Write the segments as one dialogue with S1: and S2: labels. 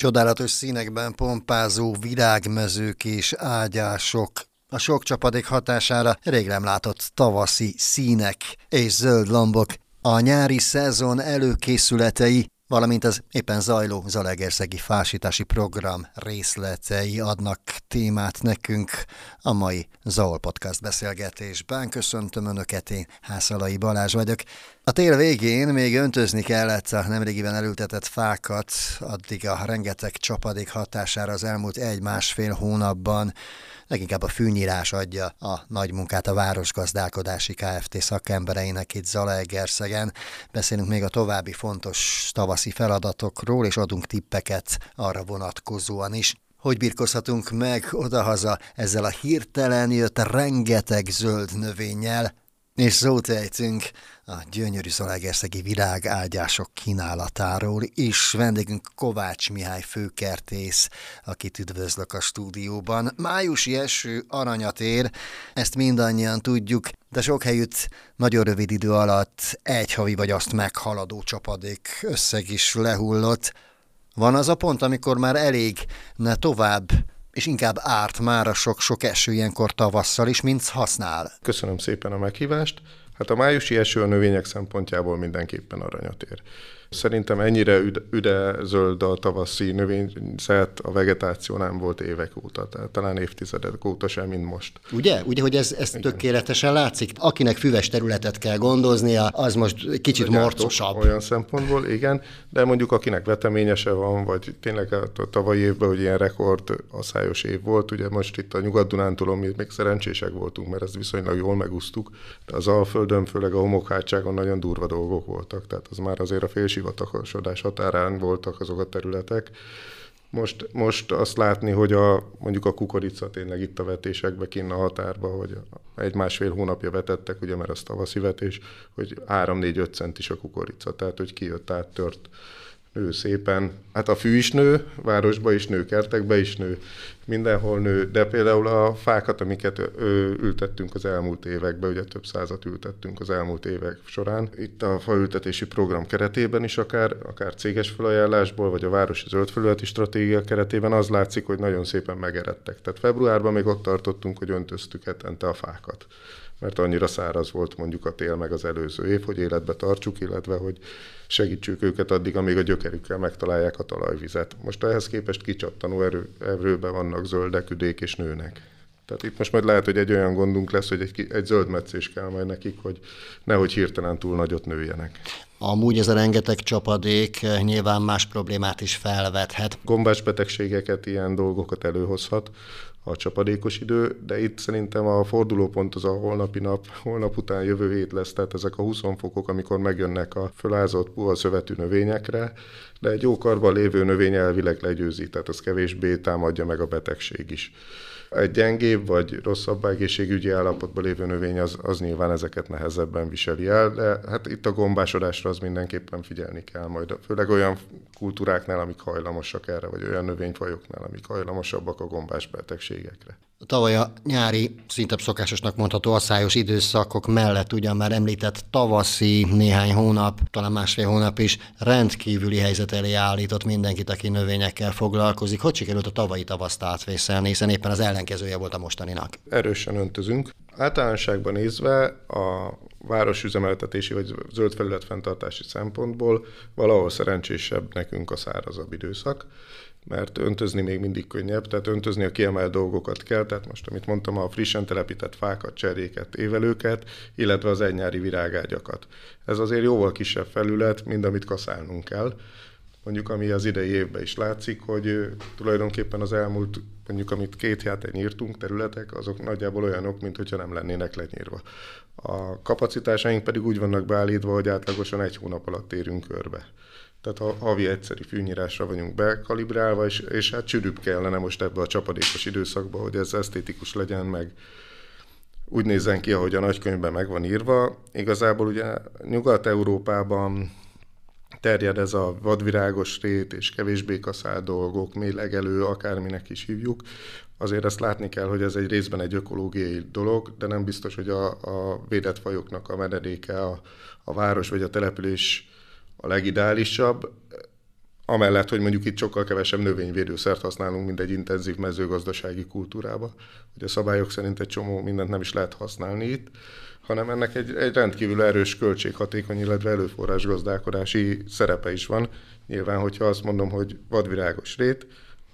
S1: Csodálatos színekben pompázó virágmezők és ágyások, a sok csapadék hatására rég nem látott tavaszi színek és zöld lombok, a nyári szezon előkészületei valamint az éppen zajló Zalegerszegi fásítási program részletei adnak témát nekünk a mai Zaol Podcast beszélgetésben. Köszöntöm Önöket, én Hászalai Balázs vagyok. A tél végén még öntözni kellett a nemrégiben elültetett fákat, addig a rengeteg csapadék hatására az elmúlt egy-másfél hónapban Leginkább a fűnyírás adja a nagy munkát a Városgazdálkodási Kft. szakembereinek itt Zalaegerszegen. Beszélünk még a további fontos tavaszi feladatokról, és adunk tippeket arra vonatkozóan is hogy birkozhatunk meg odahaza ezzel a hirtelen jött rengeteg zöld növényel, és szót ejtünk a gyönyörű Zalaegerszegi virágágyások kínálatáról is. Vendégünk Kovács Mihály főkertész, akit üdvözlök a stúdióban. Májusi eső aranyat ér, ezt mindannyian tudjuk, de sok helyütt nagyon rövid idő alatt egy havi vagy azt meghaladó csapadék összeg is lehullott. Van az a pont, amikor már elég ne tovább és inkább árt már a sok-sok eső ilyenkor tavasszal is, mint használ.
S2: Köszönöm szépen a meghívást. Hát a májusi eső a növények szempontjából mindenképpen aranyat ér. Szerintem ennyire üde, üde zöld a tavaszi növényzet, a vegetáció nem volt évek óta, tehát talán évtizedek óta sem, mint most.
S1: Ugye? Ugye, hogy ez, ez tökéletesen látszik? Akinek füves területet kell gondoznia, az most kicsit morcosabb.
S2: Olyan szempontból, igen, de mondjuk akinek veteményese van, vagy tényleg a tavalyi évben, hogy ilyen rekord asszályos év volt, ugye most itt a Nyugat-Dunántúlon mi még szerencsések voltunk, mert ezt viszonylag jól megúsztuk, de az Alföldön, főleg a homokhátságon nagyon durva dolgok voltak, tehát az már azért a félsi sivatagosodás határán voltak azok a területek. Most, most azt látni, hogy a, mondjuk a kukorica tényleg itt a vetésekbe, kinn a határba, hogy egy-másfél hónapja vetettek, ugye, mert az tavaszi vetés, hogy 3-4-5 cent is a kukorica, tehát hogy kijött, áttört nő szépen. Hát a fű is nő, városba is nő, kertekbe is nő, mindenhol nő, de például a fákat, amiket ültettünk az elmúlt években, ugye több százat ültettünk az elmúlt évek során, itt a faültetési program keretében is akár, akár céges felajánlásból, vagy a városi zöldfelületi stratégia keretében az látszik, hogy nagyon szépen megeredtek. Tehát februárban még ott tartottunk, hogy öntöztük hetente a fákat mert annyira száraz volt mondjuk a tél meg az előző év, hogy életbe tartsuk, illetve hogy segítsük őket addig, amíg a gyökerükkel megtalálják a talajvizet. Most ehhez képest kicsattanó erő, erőben vannak zöldek, üdék és nőnek. Tehát itt most majd lehet, hogy egy olyan gondunk lesz, hogy egy, egy zöld meccés kell majd nekik, hogy nehogy hirtelen túl nagyot nőjenek.
S1: Amúgy ez a rengeteg csapadék nyilván más problémát is felvethet.
S2: Gombás betegségeket, ilyen dolgokat előhozhat a csapadékos idő, de itt szerintem a fordulópont az a holnapi nap, holnap után jövő hét lesz, tehát ezek a 20 fokok, amikor megjönnek a fölázott puha szövetű növényekre, de egy jó karban lévő növény elvileg legyőzi, tehát az kevésbé támadja meg a betegség is. Egy gyengébb vagy rosszabb egészségügyi állapotban lévő növény az, az nyilván ezeket nehezebben viseli el, de hát itt a gombásodásra az mindenképpen figyelni kell majd, főleg olyan kultúráknál, amik hajlamosak erre, vagy olyan növényfajoknál, amik hajlamosabbak a gombás betegségekre.
S1: Tavaly a nyári, szinte szokásosnak mondható asszályos időszakok mellett ugyan már említett tavaszi néhány hónap, talán másfél hónap is rendkívüli helyzet elé állított mindenkit, aki növényekkel foglalkozik. Hogy sikerült a tavalyi tavaszt átvészelni, hiszen éppen az ellenkezője volt a mostaninak?
S2: Erősen öntözünk. Általánosságban nézve a városüzemeltetési vagy zöld felület fenntartási szempontból valahol szerencsésebb nekünk a szárazabb időszak mert öntözni még mindig könnyebb, tehát öntözni a kiemelt dolgokat kell, tehát most, amit mondtam, a frissen telepített fákat, cseréket, évelőket, illetve az egynyári virágágyakat. Ez azért jóval kisebb felület, mint amit kaszálnunk kell. Mondjuk, ami az idei évben is látszik, hogy tulajdonképpen az elmúlt, mondjuk amit két héten nyírtunk területek, azok nagyjából olyanok, mint hogyha nem lennének lenyírva. A kapacitásaink pedig úgy vannak beállítva, hogy átlagosan egy hónap alatt érünk körbe. Tehát a havi egyszeri fűnyírásra vagyunk bekalibrálva, és, és hát sűrűbb kellene most ebbe a csapadékos időszakba, hogy ez esztétikus legyen, meg úgy nézzen ki, ahogy a nagykönyvben meg van írva. Igazából ugye Nyugat-Európában terjed ez a vadvirágos rét és kevésbé kaszál dolgok, mélegelő, akárminek is hívjuk. Azért ezt látni kell, hogy ez egy részben egy ökológiai dolog, de nem biztos, hogy a, a védett fajoknak a menedéke a, a város vagy a település a legideálisabb. amellett, hogy mondjuk itt sokkal kevesebb növényvédőszert használunk, mint egy intenzív mezőgazdasági kultúrába, hogy a szabályok szerint egy csomó mindent nem is lehet használni itt, hanem ennek egy, egy rendkívül erős költséghatékony, illetve előforrás gazdálkodási szerepe is van. Nyilván, hogyha azt mondom, hogy vadvirágos rét,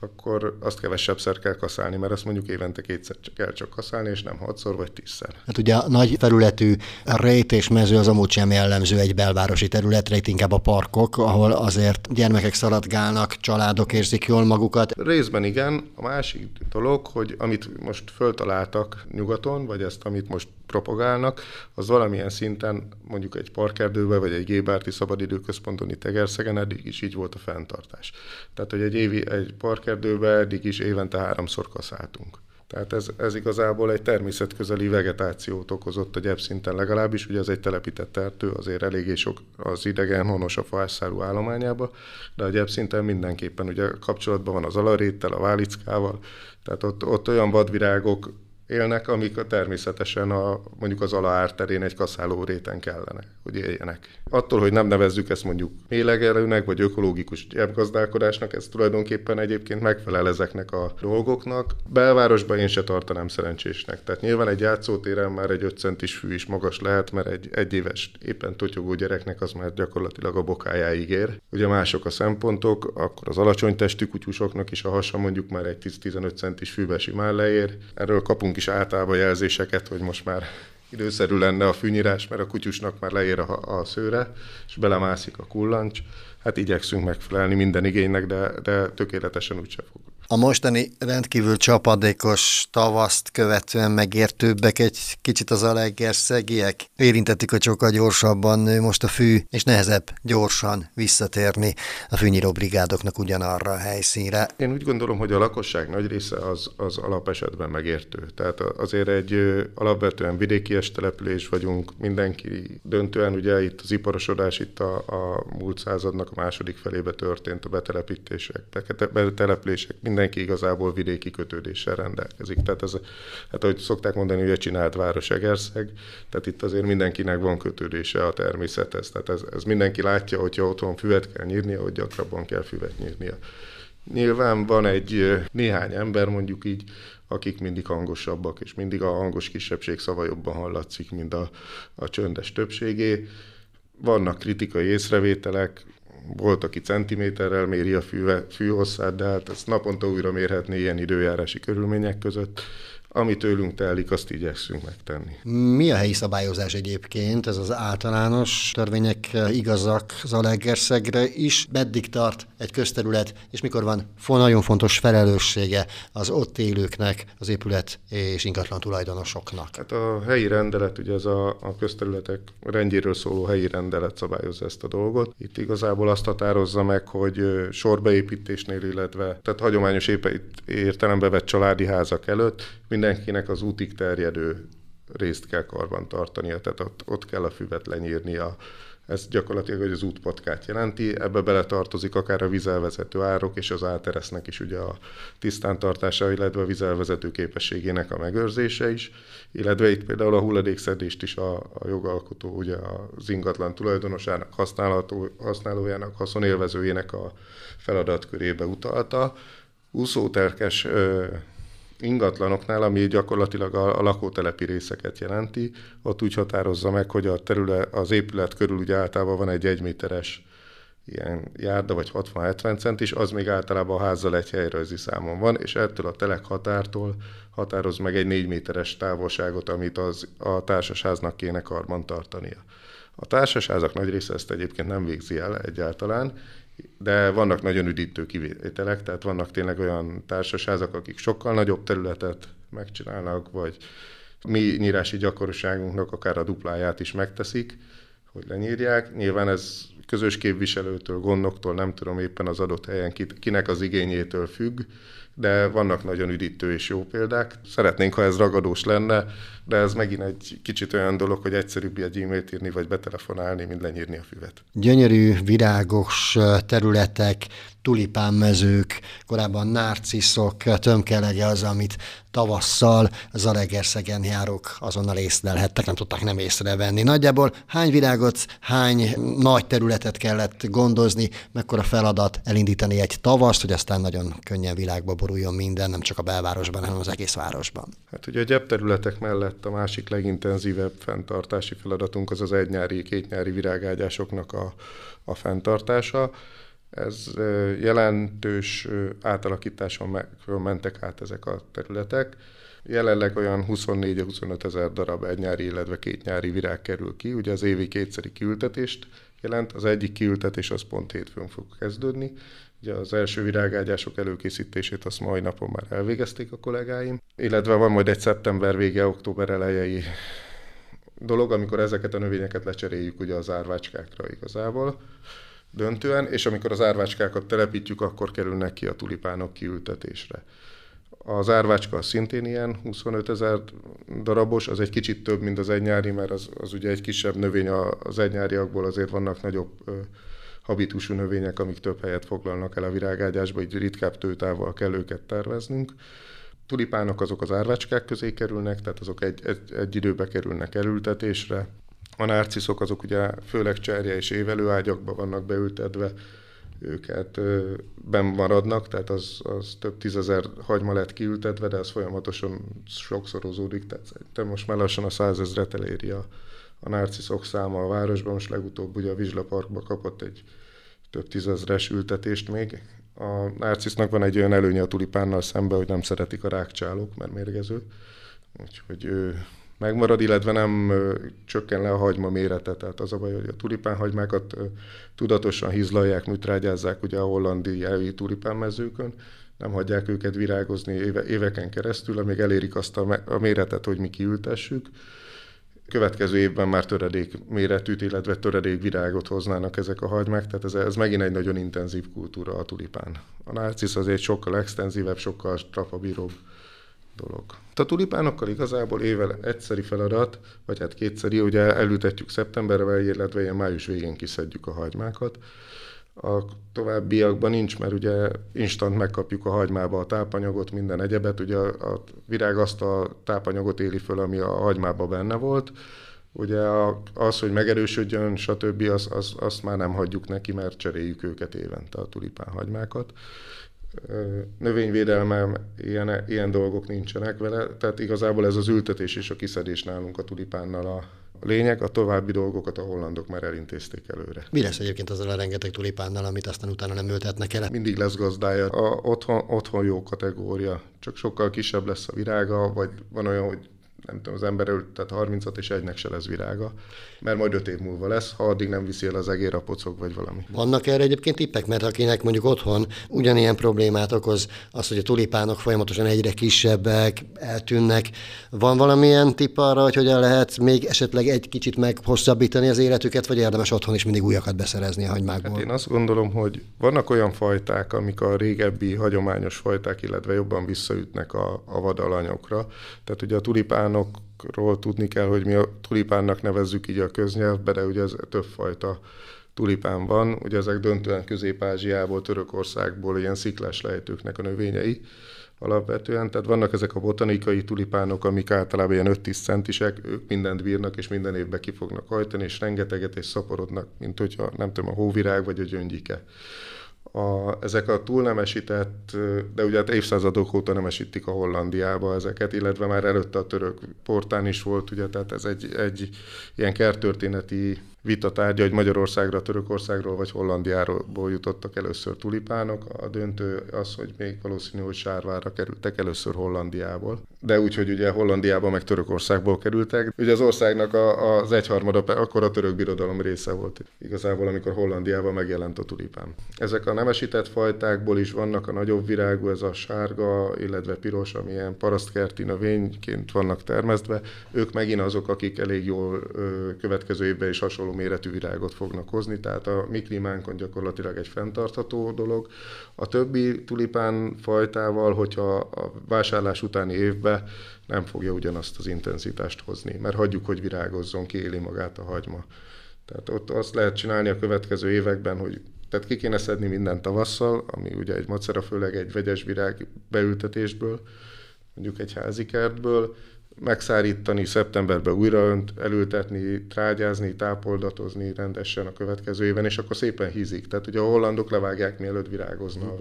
S2: akkor azt kevesebb szer kell kaszálni, mert azt mondjuk évente kétszer kell csak kaszálni, és nem hatszor vagy tízszer.
S1: Hát ugye a nagy területű rét és mező az amúgy sem jellemző egy belvárosi területre, itt inkább a parkok, ahol azért gyermekek szaladgálnak, családok érzik jól magukat.
S2: Részben igen. A másik dolog, hogy amit most föltaláltak nyugaton, vagy ezt, amit most propagálnak, az valamilyen szinten mondjuk egy parkerdőben, vagy egy Gébárti szabadidőközponton itt Egerszegen eddig is így volt a fenntartás. Tehát, hogy egy, évi, egy parkerdőben eddig is évente háromszor kaszáltunk. Tehát ez, ez igazából egy természetközeli vegetációt okozott a gyepszinten legalábbis, ugye ez egy telepített erdő, azért eléggé sok az idegen honos a fászárú állományába, de a gyepszinten mindenképpen ugye kapcsolatban van az alaréttel, a válickával, tehát ott, ott olyan vadvirágok élnek, amik természetesen a, mondjuk az alaárterén egy kaszáló réten kellene, hogy éljenek. Attól, hogy nem nevezzük ezt mondjuk mélegelőnek, vagy ökológikus gyepgazdálkodásnak, ez tulajdonképpen egyébként megfelel ezeknek a dolgoknak. Belvárosban én se tartanám szerencsésnek. Tehát nyilván egy játszótéren már egy 5 centis fű is magas lehet, mert egy egyéves éppen totyogó gyereknek az már gyakorlatilag a bokájáig ér. Ugye mások a szempontok, akkor az alacsony testű kutyusoknak is a hasa mondjuk már egy 10-15 centis fűbe simán leér. Erről kapunk is általában jelzéseket, hogy most már időszerű lenne a fűnyírás, mert a kutyusnak már leér a, a szőre, és belemászik a kullancs. Hát igyekszünk megfelelni minden igénynek, de, de tökéletesen úgyse fog
S1: a mostani rendkívül csapadékos tavaszt követően megértőbbek egy kicsit az aleggerszegiek. Érintetik, hogy sokkal gyorsabban nő most a fű, és nehezebb gyorsan visszatérni a fűnyíró brigádoknak ugyanarra a helyszínre.
S2: Én úgy gondolom, hogy a lakosság nagy része az, az alapesetben megértő. Tehát azért egy alapvetően vidéki település vagyunk, mindenki döntően, ugye itt az iparosodás itt a, a múlt századnak a második felébe történt, a betelepítések, betelepülések, mindenki igazából vidéki kötődéssel rendelkezik. Tehát ez, hát ahogy szokták mondani, a csinált város Egerszeg, tehát itt azért mindenkinek van kötődése a természethez. Tehát ez, ez mindenki látja, hogyha otthon füvet kell nyírnia, hogy gyakrabban kell füvet nyírnia. Nyilván van egy néhány ember, mondjuk így, akik mindig hangosabbak, és mindig a hangos kisebbség szava jobban hallatszik, mint a, a csöndes többségé. Vannak kritikai észrevételek, volt, aki centiméterrel méri a fűve, fűhosszát, de hát ezt naponta újra mérhetné ilyen időjárási körülmények között. Ami tőlünk telik, azt igyekszünk megtenni.
S1: Mi a helyi szabályozás egyébként? Ez az általános törvények igazak Zalaegerszegre is. Meddig tart egy közterület, és mikor van nagyon fontos felelőssége az ott élőknek, az épület és ingatlan tulajdonosoknak?
S2: Hát a helyi rendelet, ugye ez a, a közterületek rendjéről szóló helyi rendelet szabályozza ezt a dolgot. Itt igazából azt határozza meg, hogy sorbeépítésnél, illetve tehát hagyományos értelembe vett családi házak előtt mindenkinek az útig terjedő részt kell karban tartania, tehát ott, ott kell a füvet lenyírnia. Ez gyakorlatilag hogy az útpatkát jelenti, ebbe beletartozik akár a vizelvezető árok és az áteresznek is ugye a tisztántartása, illetve a vizelvezető képességének a megőrzése is, illetve itt például a hulladékszedést is a, a jogalkotó ugye az ingatlan tulajdonosának, használójának, haszonélvezőjének a feladatkörébe utalta. Úszóterkes ingatlanoknál, ami gyakorlatilag a, a lakótelepi részeket jelenti, ott úgy határozza meg, hogy a terület, az épület körül ugye általában van egy egyméteres ilyen járda, vagy 60-70 cent is, az még általában a házzal egy helyrajzi számon van, és ettől a telek határtól határoz meg egy 4 méteres távolságot, amit az, a társasháznak kéne karban tartania. A társasházak nagy része ezt egyébként nem végzi el egyáltalán, de vannak nagyon üdítő kivételek, tehát vannak tényleg olyan társaságok, akik sokkal nagyobb területet megcsinálnak, vagy mi nyírási gyakorságunknak akár a dupláját is megteszik, hogy lenyírják. Nyilván ez közös képviselőtől, gondoktól, nem tudom éppen az adott helyen kinek az igényétől függ, de vannak nagyon üdítő és jó példák. Szeretnénk, ha ez ragadós lenne, de ez megint egy kicsit olyan dolog, hogy egyszerűbb egy e-mailt írni, vagy betelefonálni, mint lenyírni a füvet.
S1: Gyönyörű, virágos területek, tulipánmezők, korábban narciszok, tömkelege az, amit tavasszal Zalegerszegen járók azonnal észlelhettek, nem tudták nem észrevenni. Nagyjából hány virágot, hány nagy terület területet kellett gondozni, mekkora feladat elindítani egy tavaszt, hogy aztán nagyon könnyen világba boruljon minden, nem csak a belvárosban, hanem az egész városban.
S2: Hát ugye a gyepterületek mellett a másik legintenzívebb fenntartási feladatunk az az egy nyári, két nyári virágágyásoknak a, a fenntartása. Ez jelentős átalakításon mentek át ezek a területek. Jelenleg olyan 24-25 ezer darab egy nyári, illetve két nyári virág kerül ki. Ugye az évi kétszeri kiültetést jelent. Az egyik kiültetés az pont hétfőn fog kezdődni. Ugye az első virágágyások előkészítését azt mai napon már elvégezték a kollégáim. Illetve van majd egy szeptember vége, október elejei dolog, amikor ezeket a növényeket lecseréljük ugye az árvácskákra igazából döntően, és amikor az árvácskákat telepítjük, akkor kerülnek ki a tulipánok kiültetésre. Az árvácska szintén ilyen, 25 ezer darabos, az egy kicsit több, mint az egynyári, mert az, az ugye egy kisebb növény, az egynyáriakból azért vannak nagyobb ö, habitusú növények, amik több helyet foglalnak el a virágágyásba, így ritkább tőtával kell őket terveznünk. Tulipánok azok az árvácskák közé kerülnek, tehát azok egy, egy, egy időbe kerülnek elültetésre. A nárciszok azok ugye főleg cserje és évelőágyakba vannak beültetve, őket ben maradnak, tehát az, az több tízezer hagyma lett kiültetve, de ez folyamatosan sokszorozódik, tehát most már lassan a százezret eléri a, a nárciszok száma a városban, most legutóbb ugye a Vizsla Parkba kapott egy több tízezres ültetést még. A nárcisznak van egy olyan előnye a tulipánnal szemben, hogy nem szeretik a rákcsálók, mert mérgező. Úgyhogy ő megmarad, illetve nem csökken le a hagyma mérete. Tehát az a baj, hogy a tulipánhagymákat tudatosan hizlalják, műtrágyázzák ugye a hollandi jelvi tulipánmezőkön, nem hagyják őket virágozni éve, éveken keresztül, amíg elérik azt a, a méretet, hogy mi kiültessük. Következő évben már töredék méretűt, illetve töredék virágot hoznának ezek a hagymák, tehát ez, ez megint egy nagyon intenzív kultúra a tulipán. A nárcisz azért sokkal extenzívebb, sokkal strapabíróbb dolog. A tulipánokkal igazából ével egyszeri feladat, vagy hát kétszeri, ugye elültetjük szeptemberben, illetve ilyen május végén kiszedjük a hagymákat. A továbbiakban nincs, mert ugye instant megkapjuk a hagymába a tápanyagot, minden egyebet, ugye a, virág azt a tápanyagot éli föl, ami a hagymába benne volt, ugye az, hogy megerősödjön, stb., az, az, azt már nem hagyjuk neki, mert cseréljük őket évente a tulipán hagymákat növényvédelme, ilyen, ilyen dolgok nincsenek vele, tehát igazából ez az ültetés és a kiszedés nálunk a tulipánnal a lényeg, a további dolgokat a hollandok már elintézték előre.
S1: Mi lesz egyébként azzal a rengeteg tulipánnal, amit aztán utána nem ültetnek el?
S2: Mindig lesz gazdája. A otthon, otthon jó kategória, csak sokkal kisebb lesz a virága, vagy van olyan, hogy nem tudom, az ember tehát 30 és egynek se lesz virága, mert majd öt év múlva lesz, ha addig nem viszi el az egér a pocok, vagy valami.
S1: Vannak erre egyébként tippek, mert akinek mondjuk otthon ugyanilyen problémát okoz az, hogy a tulipánok folyamatosan egyre kisebbek, eltűnnek. Van valamilyen tipp arra, hogy hogyan lehet még esetleg egy kicsit meghosszabbítani az életüket, vagy érdemes otthon is mindig újakat beszerezni a hagymákból? Hát
S2: én azt gondolom, hogy vannak olyan fajták, amik a régebbi hagyományos fajták, illetve jobban visszaütnek a, a vadalanyokra. Tehát ugye a tulipán tulipánokról tudni kell, hogy mi a tulipánnak nevezzük így a köznyelvbe, de ugye ez többfajta tulipán van. Ugye ezek döntően Közép-Ázsiából, Törökországból ilyen sziklás lejtőknek a növényei alapvetően. Tehát vannak ezek a botanikai tulipánok, amik általában ilyen 5-10 centisek, ők mindent bírnak, és minden évben ki fognak hajtani, és rengeteget, és szaporodnak, mint hogyha nem tudom, a hóvirág vagy a gyöngyike a, ezek a túlnemesített, de ugye hát évszázadok óta nemesítik a Hollandiába ezeket, illetve már előtte a török portán is volt, ugye, tehát ez egy, egy ilyen kertörténeti vita tárgya, hogy Magyarországra, Törökországról vagy Hollandiáról jutottak először tulipánok. A döntő az, hogy még valószínű, hogy Sárvára kerültek először Hollandiából. De úgy, hogy ugye Hollandiába meg Törökországból kerültek. Ugye az országnak a, az egyharmada akkor a török birodalom része volt igazából, amikor Hollandiában megjelent a tulipán. Ezek a nemesített fajtákból is vannak a nagyobb virágú, ez a sárga, illetve piros, amilyen parasztkerti növényként vannak termesztve. Ők megint azok, akik elég jól következő évben is hasonló méretű virágot fognak hozni, tehát a mi klímánkon gyakorlatilag egy fenntartható dolog. A többi tulipán fajtával, hogyha a vásárlás utáni évben nem fogja ugyanazt az intenzitást hozni, mert hagyjuk, hogy virágozzon, kiéli magát a hagyma. Tehát ott azt lehet csinálni a következő években, hogy tehát ki kéne szedni minden tavasszal, ami ugye egy macera, főleg egy vegyes virág beültetésből, mondjuk egy házi kertből, megszárítani, szeptemberben újra elültetni, trágyázni, tápoldatozni rendesen a következő éven, és akkor szépen hízik. Tehát ugye a hollandok levágják, mielőtt virágozna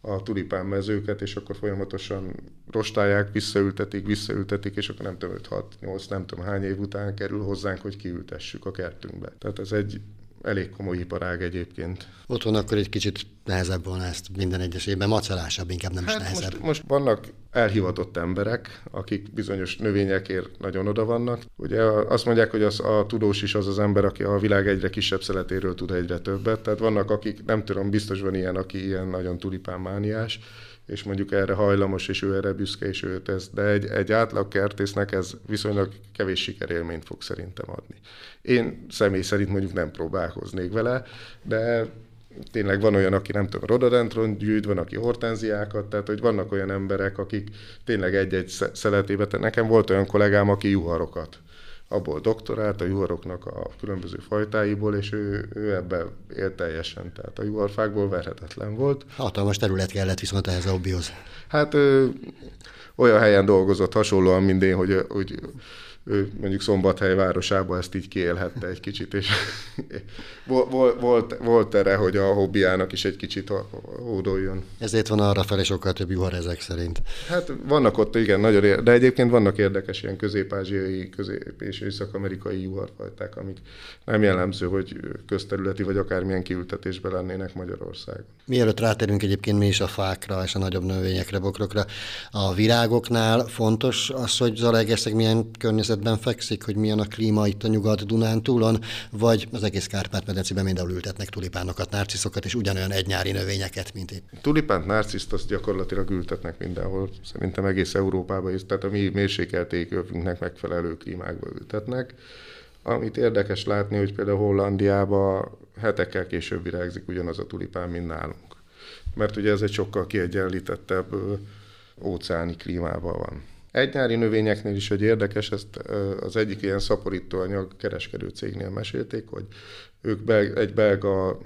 S2: a, a tulipán mezőket, és akkor folyamatosan rostálják, visszaültetik, visszaültetik, és akkor nem tudom, 5-6-8, nem tudom hány év után kerül hozzánk, hogy kiültessük a kertünkbe. Tehát ez egy elég komoly iparág egyébként.
S1: Otthon akkor egy kicsit nehezebb volna ezt minden egyes évben, macerásabb, inkább nem hát is nehezebb.
S2: Most, most vannak elhivatott emberek, akik bizonyos növényekért nagyon oda vannak. Ugye azt mondják, hogy az, a tudós is az az ember, aki a világ egyre kisebb szeletéről tud egyre többet. Tehát vannak, akik, nem tudom, biztos van ilyen, aki ilyen nagyon tulipánmániás, és mondjuk erre hajlamos, és ő erre büszke, és ő tesz. De egy, egy átlag kertésznek ez viszonylag kevés sikerélményt fog szerintem adni. Én személy szerint mondjuk nem próbálkoznék vele, de tényleg van olyan, aki nem tudom, rododendron gyűjt, van, aki hortenziákat, tehát hogy vannak olyan emberek, akik tényleg egy-egy szeletébe, nekem volt olyan kollégám, aki juharokat abból doktorált a juharoknak a különböző fajtáiból, és ő, ő ebbe élt teljesen. Tehát a juharfákból verhetetlen volt.
S1: Hatalmas terület kellett viszont ehhez a hobbihoz.
S2: Hát ö, olyan helyen dolgozott hasonlóan, mint én, hogy, hogy ő mondjuk Szombathely városában ezt így kiélhette egy kicsit, és volt, volt, volt erre, hogy a hobbiának is egy kicsit hódoljon.
S1: Ezért van arra felé sokkal több juhar ezek szerint.
S2: Hát vannak ott, igen, nagyon érdekes, de egyébként vannak érdekes ilyen közép-ázsiai, közép- és észak-amerikai juharfajták, amik nem jellemző, hogy közterületi vagy akármilyen kiültetésben lennének Magyarországon.
S1: Mielőtt rátérünk egyébként mi is a fákra és a nagyobb növényekre, bokrokra, a virágoknál fontos az, hogy Zalaegerszeg milyen környezet helyzetben fekszik, hogy milyen a klíma itt a Nyugat-Dunántúlon, vagy az egész Kárpát-medencében mindenhol ültetnek tulipánokat, narciszokat, és ugyanolyan egynyári növényeket, mint itt.
S2: Tulipánt, narciszt azt gyakorlatilag ültetnek mindenhol, szerintem egész Európában, is, tehát a mi mérsékelt megfelelő klímákban ültetnek. Amit érdekes látni, hogy például Hollandiában hetekkel később virágzik ugyanaz a tulipán, mint nálunk. Mert ugye ez egy sokkal kiegyenlítettebb óceáni klímában van. Egy növényeknél is egy érdekes, ezt az egyik ilyen szaporítóanyag kereskedő cégnél mesélték, hogy ők belg, egy belga,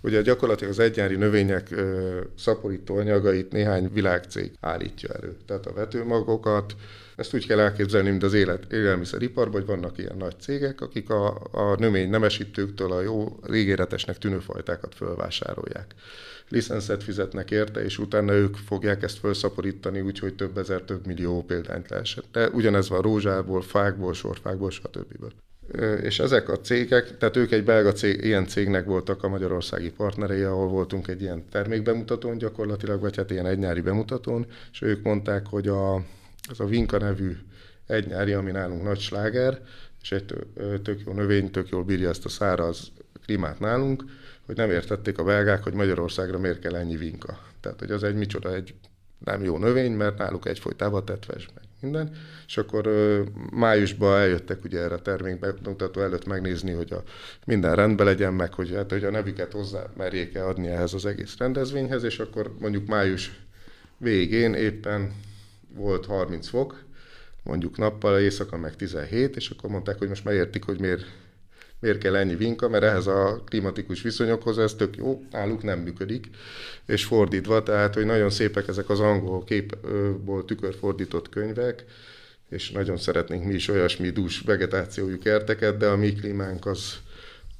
S2: ugye gyakorlatilag az egynyári növények szaporító anyagait néhány világcég állítja elő. Tehát a vetőmagokat, ezt úgy kell elképzelni, mint az élet, élelmiszeriparban, hogy vannak ilyen nagy cégek, akik a, a növény nemesítőktől a jó, ígéretesnek tűnő fajtákat fölvásárolják licenszet fizetnek érte, és utána ők fogják ezt felszaporítani, úgyhogy több ezer, több millió példányt lehessen. De ugyanez van rózsából, fákból, sorfákból, stb. És ezek a cégek, tehát ők egy belga cég, ilyen cégnek voltak a magyarországi partnerei, ahol voltunk egy ilyen termékbemutatón gyakorlatilag, vagy hát ilyen egynyári bemutatón, és ők mondták, hogy a, az a Vinka nevű egynyári, ami nálunk nagy sláger, és egy tök jó növény, tök jól bírja ezt a száraz klímát nálunk, hogy nem értették a belgák, hogy Magyarországra miért kell ennyi vinka. Tehát, hogy az egy micsoda, egy nem jó növény, mert náluk egyfolytában tetves meg minden. És akkor ö, májusban eljöttek ugye erre a termékbemutató előtt megnézni, hogy a, minden rendben legyen meg, hogy, hát, hogy a nevüket hozzá merjék-e adni ehhez az egész rendezvényhez, és akkor mondjuk május végén éppen volt 30 fok, mondjuk nappal, éjszaka meg 17, és akkor mondták, hogy most megértik, hogy miért miért kell ennyi vinka, mert ehhez a klimatikus viszonyokhoz ez tök jó, náluk nem működik, és fordítva, tehát hogy nagyon szépek ezek az angol képból tükörfordított könyvek, és nagyon szeretnénk mi is olyasmi dús vegetációjú kerteket, de a mi klímánk az,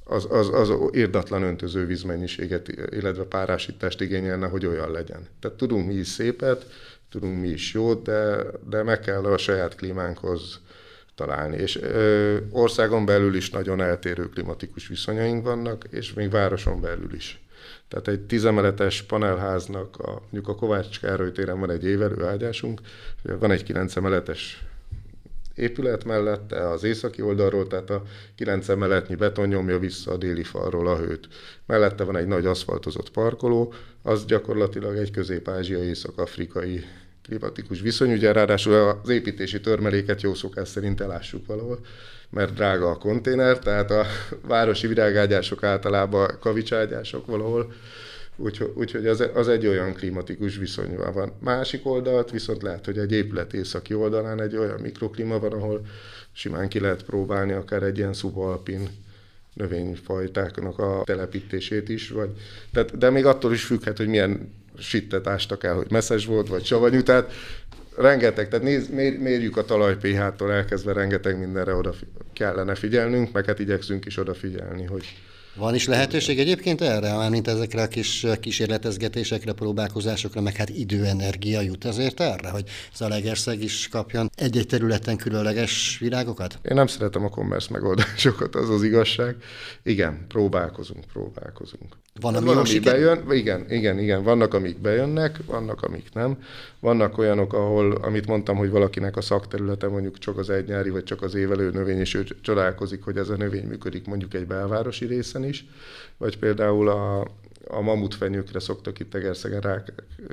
S2: az, az, az érdatlan öntöző vízmennyiséget, illetve párásítást igényelne, hogy olyan legyen. Tehát tudunk mi is szépet, tudunk mi is jót, de, de meg kell a saját klímánkhoz találni. És ö, országon belül is nagyon eltérő klimatikus viszonyaink vannak, és még városon belül is. Tehát egy tizemeletes panelháznak, a, mondjuk a Kovács Károly téren van egy évelő ágyásunk, van egy kilenc emeletes épület mellette, az északi oldalról, tehát a kilenc emeletnyi beton nyomja vissza a déli falról a hőt. Mellette van egy nagy aszfaltozott parkoló, az gyakorlatilag egy közép-ázsiai, észak-afrikai klimatikus viszony, ugye ráadásul az építési törmeléket jó szokás szerint elássuk valahol, mert drága a konténer, tehát a városi virágágyások általában kavicságyások valahol, úgyhogy, úgyhogy az, az egy olyan klimatikus viszony van. Másik oldalt viszont lehet, hogy egy épület északi oldalán egy olyan mikroklíma van, ahol simán ki lehet próbálni akár egy ilyen szubalpin növényfajtáknak a telepítését is, vagy, tehát, de még attól is függhet, hogy milyen sittet ástak el, hogy messzes volt, vagy savanyú, tehát rengeteg, tehát néz, mér, mérjük a talaj pH-tól elkezdve rengeteg mindenre oda kellene figyelnünk, meg hát igyekszünk is odafigyelni, hogy
S1: van is lehetőség egyébként erre, mint ezekre a kis kísérletezgetésekre, próbálkozásokra, meg hát időenergia jut azért erre, hogy Zalegerszeg is kapjon egy-egy területen különleges virágokat?
S2: Én nem szeretem a commerce megoldásokat, az az igazság. Igen, próbálkozunk, próbálkozunk.
S1: Van, ami, van, ami
S2: bejön, igen, igen, igen, vannak, amik bejönnek, vannak, amik nem. Vannak olyanok, ahol, amit mondtam, hogy valakinek a szakterülete mondjuk csak az egy nyári, vagy csak az évelő növény, és ő csodálkozik, hogy ez a növény működik mondjuk egy belvárosi részen is, vagy például a, a mamutfenyőkre szoktak itt Egerszegen rá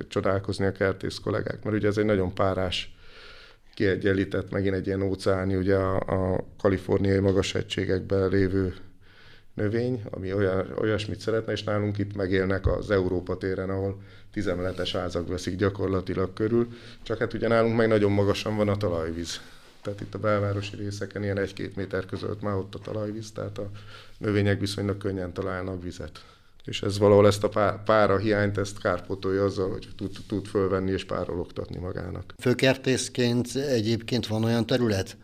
S2: csodálkozni a kertész kollégák, mert ugye ez egy nagyon párás kiegyenlített, megint egy ilyen óceáni, ugye a, a kaliforniai magashegységekben lévő növény, ami olyan, olyasmit szeretne, és nálunk itt megélnek az Európa téren, ahol tizemeletes házak veszik gyakorlatilag körül, csak hát ugye nálunk meg nagyon magasan van a talajvíz. Tehát itt a belvárosi részeken ilyen egy-két méter között már ott a talajvíz, tehát a növények viszonylag könnyen találnak vizet. És ez valahol ezt a pára hiányt, ezt kárpótolja azzal, hogy tud, tud fölvenni és párologtatni magának.
S1: Főkertészként egyébként van olyan terület,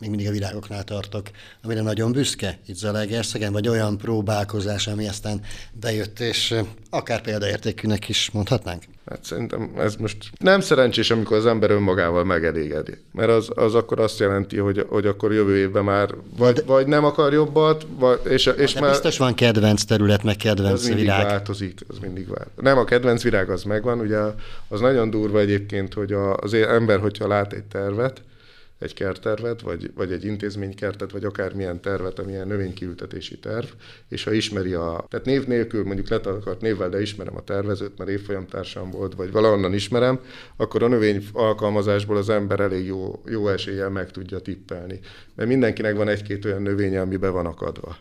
S1: még mindig a virágoknál tartok, amire nagyon büszke itt Zalaegerszegen, vagy olyan próbálkozás, ami aztán bejött, és akár példaértékűnek is mondhatnánk?
S2: Hát szerintem ez most nem szerencsés, amikor az ember önmagával megelégedi. Mert az, az akkor azt jelenti, hogy, hogy akkor jövő évben már vagy, de, vagy nem akar jobbat, vagy, és, és
S1: de már... biztos van kedvenc terület, meg kedvenc
S2: mindig
S1: virág.
S2: változik, az mindig változik. Nem, a kedvenc virág az megvan, ugye az nagyon durva egyébként, hogy az ember, hogyha lát egy tervet, egy kerttervet, vagy, vagy egy intézménykertet, vagy akármilyen tervet, amilyen növénykiültetési terv, és ha ismeri a, tehát név nélkül mondjuk letakart névvel, de ismerem a tervezőt, mert évfolyamtársam volt, vagy valahonnan ismerem, akkor a növény alkalmazásból az ember elég jó, jó eséllyel meg tudja tippelni. Mert mindenkinek van egy-két olyan növénye, ami be van akadva.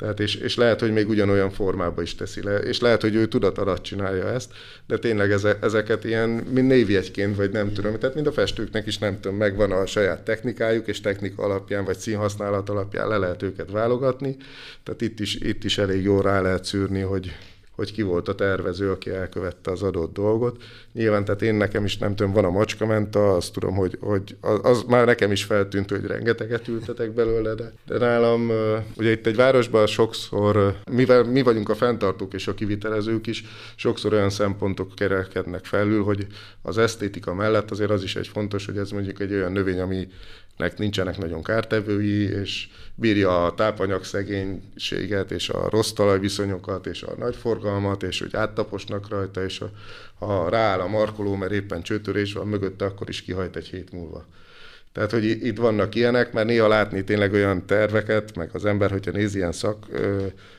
S2: Tehát és, és lehet, hogy még ugyanolyan formába is teszi le, és lehet, hogy ő tudat alatt csinálja ezt, de tényleg eze, ezeket ilyen, mint névjegyként, vagy nem tudom, tehát mind a festőknek is nem tudom, megvan a saját technikájuk, és technika alapján, vagy színhasználat alapján le lehet őket válogatni, tehát itt is, itt is elég jól rá lehet szűrni, hogy, hogy ki volt a tervező, aki elkövette az adott dolgot. Nyilván, tehát én nekem is nem tudom, van a macskamenta, azt tudom, hogy, hogy az, az már nekem is feltűnt, hogy rengeteget ültetek belőle, de, de nálam, ugye itt egy városban sokszor, mivel mi vagyunk a fenntartók és a kivitelezők is, sokszor olyan szempontok kerekednek felül, hogy az esztétika mellett azért az is egy fontos, hogy ez mondjuk egy olyan növény, ami nek nincsenek nagyon kártevői, és bírja a tápanyag szegénységet, és a rossz talajviszonyokat, és a nagy forgalmat, és hogy áttaposnak rajta, és a, ha rááll a markoló, mert éppen csőtörés van mögötte, akkor is kihajt egy hét múlva. Tehát, hogy itt vannak ilyenek, mert néha látni tényleg olyan terveket, meg az ember, hogyha nézi ilyen szak,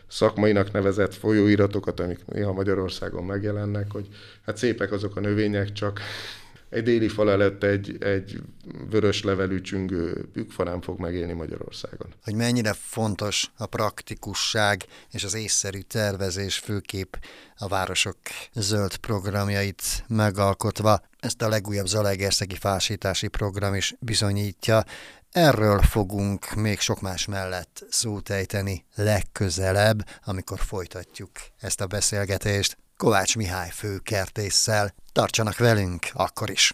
S2: szakmainak nevezett folyóiratokat, amik néha Magyarországon megjelennek, hogy hát szépek azok a növények, csak egy déli fal előtt egy, egy vörös levelű csüngő bükkfa nem fog megélni Magyarországon.
S1: Hogy mennyire fontos a praktikusság és az észszerű tervezés főkép a városok zöld programjait megalkotva. Ezt a legújabb Zalaegerszegi fásítási program is bizonyítja. Erről fogunk még sok más mellett szót ejteni legközelebb, amikor folytatjuk ezt a beszélgetést. Kovács Mihály főkertésszel. Tartsanak velünk akkor is!